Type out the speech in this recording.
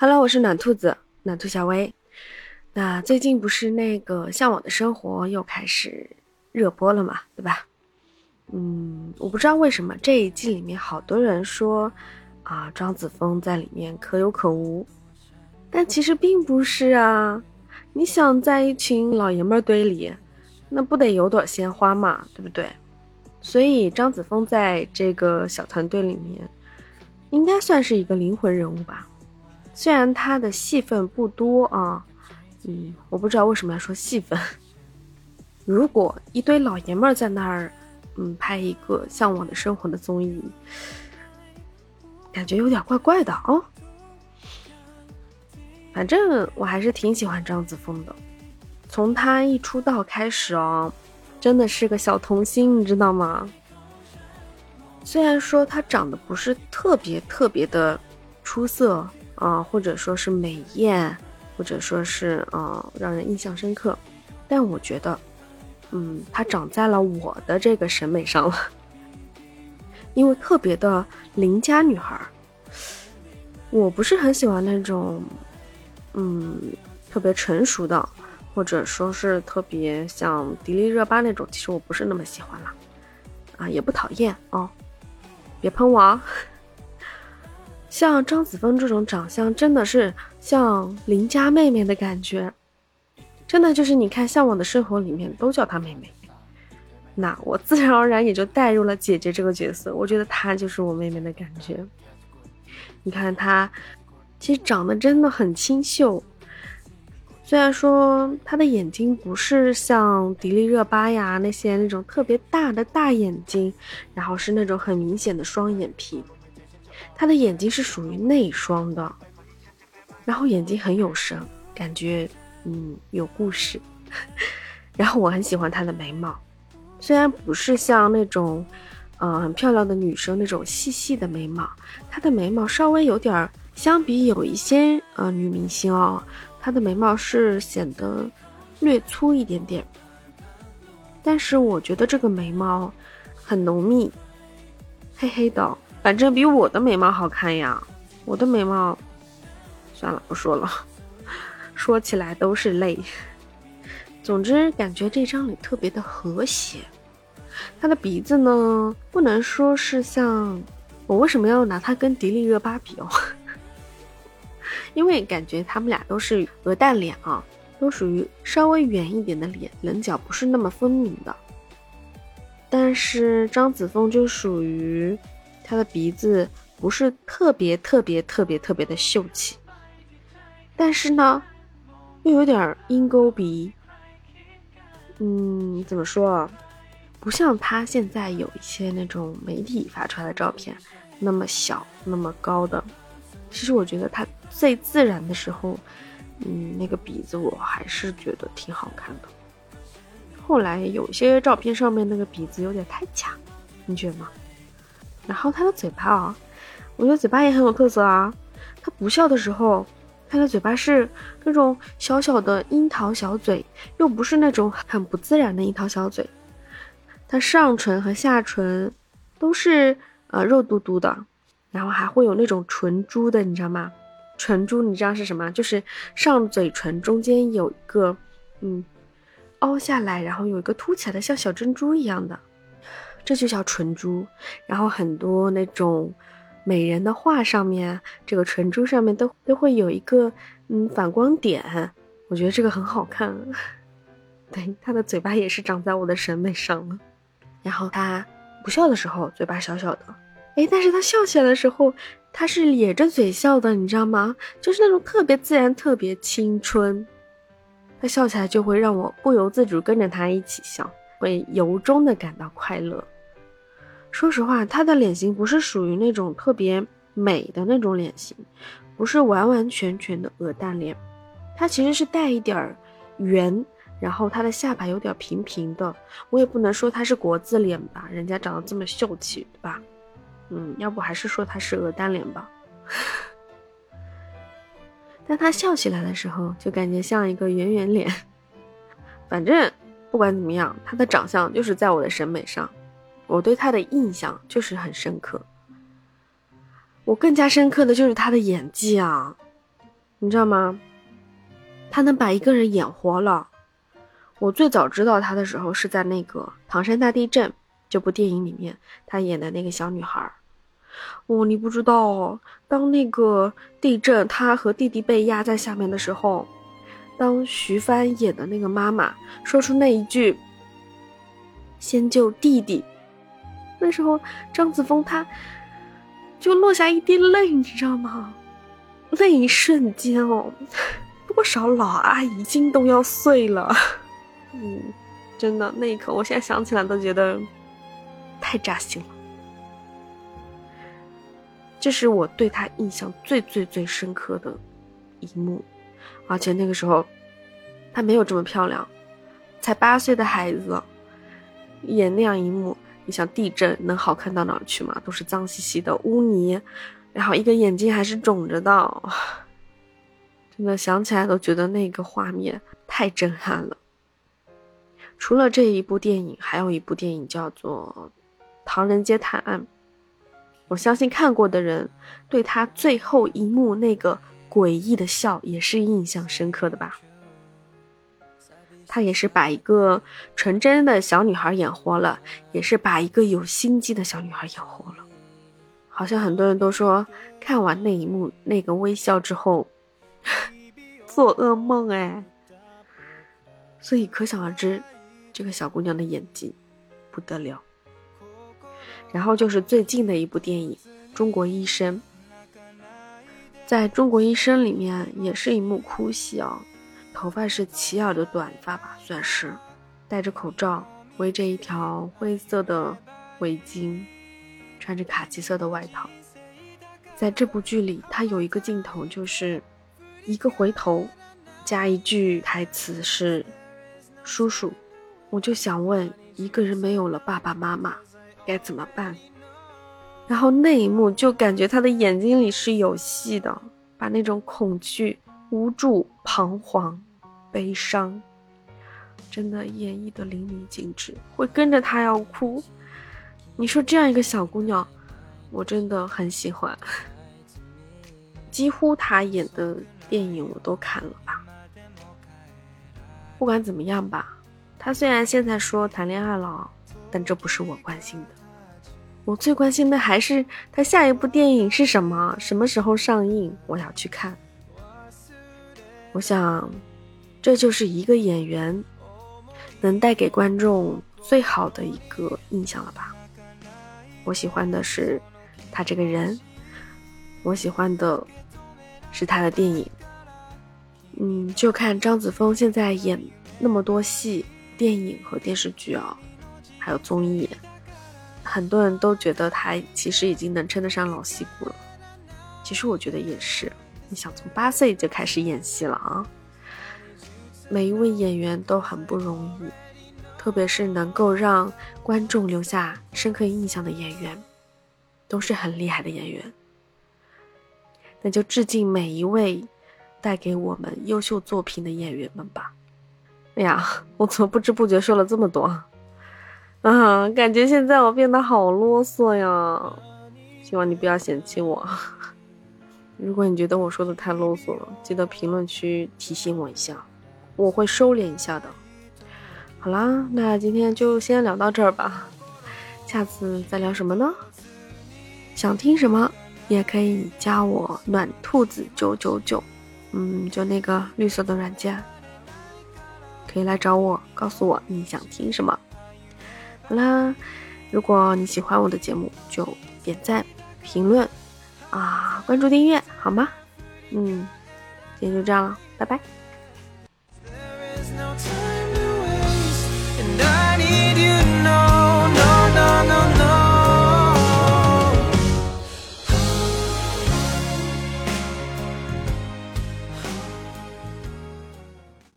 Hello，我是暖兔子，暖兔小薇。那最近不是那个《向往的生活》又开始热播了嘛，对吧？嗯，我不知道为什么这一季里面好多人说啊，张子枫在里面可有可无，但其实并不是啊。你想在一群老爷们堆里，那不得有朵鲜花嘛，对不对？所以张子枫在这个小团队里面，应该算是一个灵魂人物吧。虽然他的戏份不多啊，嗯，我不知道为什么要说戏份。如果一堆老爷们儿在那儿，嗯，拍一个《向往的生活》的综艺，感觉有点怪怪的哦。反正我还是挺喜欢张子枫的，从他一出道开始哦，真的是个小童星，你知道吗？虽然说他长得不是特别特别的出色。啊，或者说是美艳，或者说是啊，让人印象深刻。但我觉得，嗯，它长在了我的这个审美上了，因为特别的邻家女孩，我不是很喜欢那种，嗯，特别成熟的，或者说是特别像迪丽热巴那种，其实我不是那么喜欢了，啊，也不讨厌哦，别喷我啊。像张子枫这种长相，真的是像邻家妹妹的感觉，真的就是你看《向往的生活》里面都叫她妹妹，那我自然而然也就带入了姐姐这个角色，我觉得她就是我妹妹的感觉。你看她，其实长得真的很清秀，虽然说她的眼睛不是像迪丽热巴呀那些那种特别大的大眼睛，然后是那种很明显的双眼皮。他的眼睛是属于内双的，然后眼睛很有神，感觉嗯有故事。然后我很喜欢他的眉毛，虽然不是像那种嗯很漂亮的女生那种细细的眉毛，她的眉毛稍微有点儿，相比有一些呃女明星哦，她的眉毛是显得略粗一点点。但是我觉得这个眉毛很浓密，黑黑的。反正比我的眉毛好看呀！我的眉毛，算了，不说了，说起来都是泪。总之，感觉这张脸特别的和谐。他的鼻子呢，不能说是像我为什么要拿它跟迪丽热巴比哦？因为感觉他们俩都是鹅蛋脸啊，都属于稍微圆一点的脸，棱角不是那么分明的。但是张子枫就属于。他的鼻子不是特别特别特别特别的秀气，但是呢，又有点鹰钩鼻。嗯，怎么说啊？不像他现在有一些那种媒体发出来的照片那么小那么高的。其实我觉得他最自然的时候，嗯，那个鼻子我还是觉得挺好看的。后来有些照片上面那个鼻子有点太假，你觉得吗？然后他的嘴巴啊，我觉得嘴巴也很有特色啊。他不笑的时候，他的嘴巴是那种小小的樱桃小嘴，又不是那种很不自然的樱桃小嘴。他上唇和下唇都是呃肉嘟嘟的，然后还会有那种唇珠的，你知道吗？唇珠你知道是什么？就是上嘴唇中间有一个嗯凹下来，然后有一个凸起来的像小珍珠一样的。这就叫唇珠，然后很多那种美人的画上面，这个唇珠上面都都会有一个嗯反光点，我觉得这个很好看。对，他的嘴巴也是长在我的审美上了。然后他不笑的时候嘴巴小小的，哎，但是他笑起来的时候，他是咧着嘴笑的，你知道吗？就是那种特别自然、特别青春。他笑起来就会让我不由自主跟着他一起笑，会由衷的感到快乐。说实话，她的脸型不是属于那种特别美的那种脸型，不是完完全全的鹅蛋脸，她其实是带一点儿圆，然后她的下巴有点平平的。我也不能说她是国字脸吧，人家长得这么秀气，对吧？嗯，要不还是说她是鹅蛋脸吧。但她笑起来的时候，就感觉像一个圆圆脸。反正不管怎么样，她的长相就是在我的审美上。我对他的印象就是很深刻，我更加深刻的就是他的演技啊！你知道吗？他能把一个人演活了。我最早知道他的时候是在那个《唐山大地震》这部电影里面，他演的那个小女孩。哦，你不知道哦，当那个地震，他和弟弟被压在下面的时候，当徐帆演的那个妈妈说出那一句“先救弟弟”，那时候张子枫他就落下一滴泪，你知道吗？那一瞬间哦，多少老阿姨心都要碎了。嗯，真的，那一刻，我现在想起来都觉得太扎心了。这是我对他印象最最最深刻的一幕，而且那个时候他没有这么漂亮，才八岁的孩子演那样一幕，你想地震能好看到哪儿去吗？都是脏兮兮的污泥，然后一个眼睛还是肿着的，真的想起来都觉得那个画面太震撼了。除了这一部电影，还有一部电影叫做《唐人街探案》。我相信看过的人，对他最后一幕那个诡异的笑也是印象深刻的吧。他也是把一个纯真的小女孩演活了，也是把一个有心机的小女孩演活了。好像很多人都说，看完那一幕那个微笑之后，做噩梦哎。所以可想而知。这个小姑娘的演技不得了，然后就是最近的一部电影《中国医生》。在中国医生里面也是一幕哭戏啊，头发是齐耳的短发吧，算是戴着口罩，围着一条灰色的围巾，穿着卡其色的外套。在这部剧里，他有一个镜头，就是一个回头，加一句台词是“叔叔”。我就想问，一个人没有了爸爸妈妈，该怎么办？然后那一幕就感觉他的眼睛里是有戏的，把那种恐惧、无助、彷徨、悲伤，真的演绎的淋漓尽致，会跟着他要哭。你说这样一个小姑娘，我真的很喜欢。几乎她演的电影我都看了吧。不管怎么样吧。他虽然现在说谈恋爱了，但这不是我关心的。我最关心的还是他下一部电影是什么，什么时候上映，我要去看。我想，这就是一个演员能带给观众最好的一个印象了吧。我喜欢的是他这个人，我喜欢的是他的电影。嗯，就看张子枫现在演那么多戏。电影和电视剧啊，还有综艺，很多人都觉得他其实已经能称得上老戏骨了。其实我觉得也是，你想从八岁就开始演戏了啊。每一位演员都很不容易，特别是能够让观众留下深刻印象的演员，都是很厉害的演员。那就致敬每一位带给我们优秀作品的演员们吧。哎呀，我怎么不知不觉说了这么多？啊，感觉现在我变得好啰嗦呀！希望你不要嫌弃我。如果你觉得我说的太啰嗦了，记得评论区提醒我一下，我会收敛一下的。好啦，那今天就先聊到这儿吧，下次再聊什么呢？想听什么也可以加我暖兔子九九九，嗯，就那个绿色的软件。可以来找我，告诉我你想听什么。好啦，如果你喜欢我的节目，就点赞、评论啊，关注、订阅，好吗？嗯，今天就这样了，拜拜。No time to waste, and I need you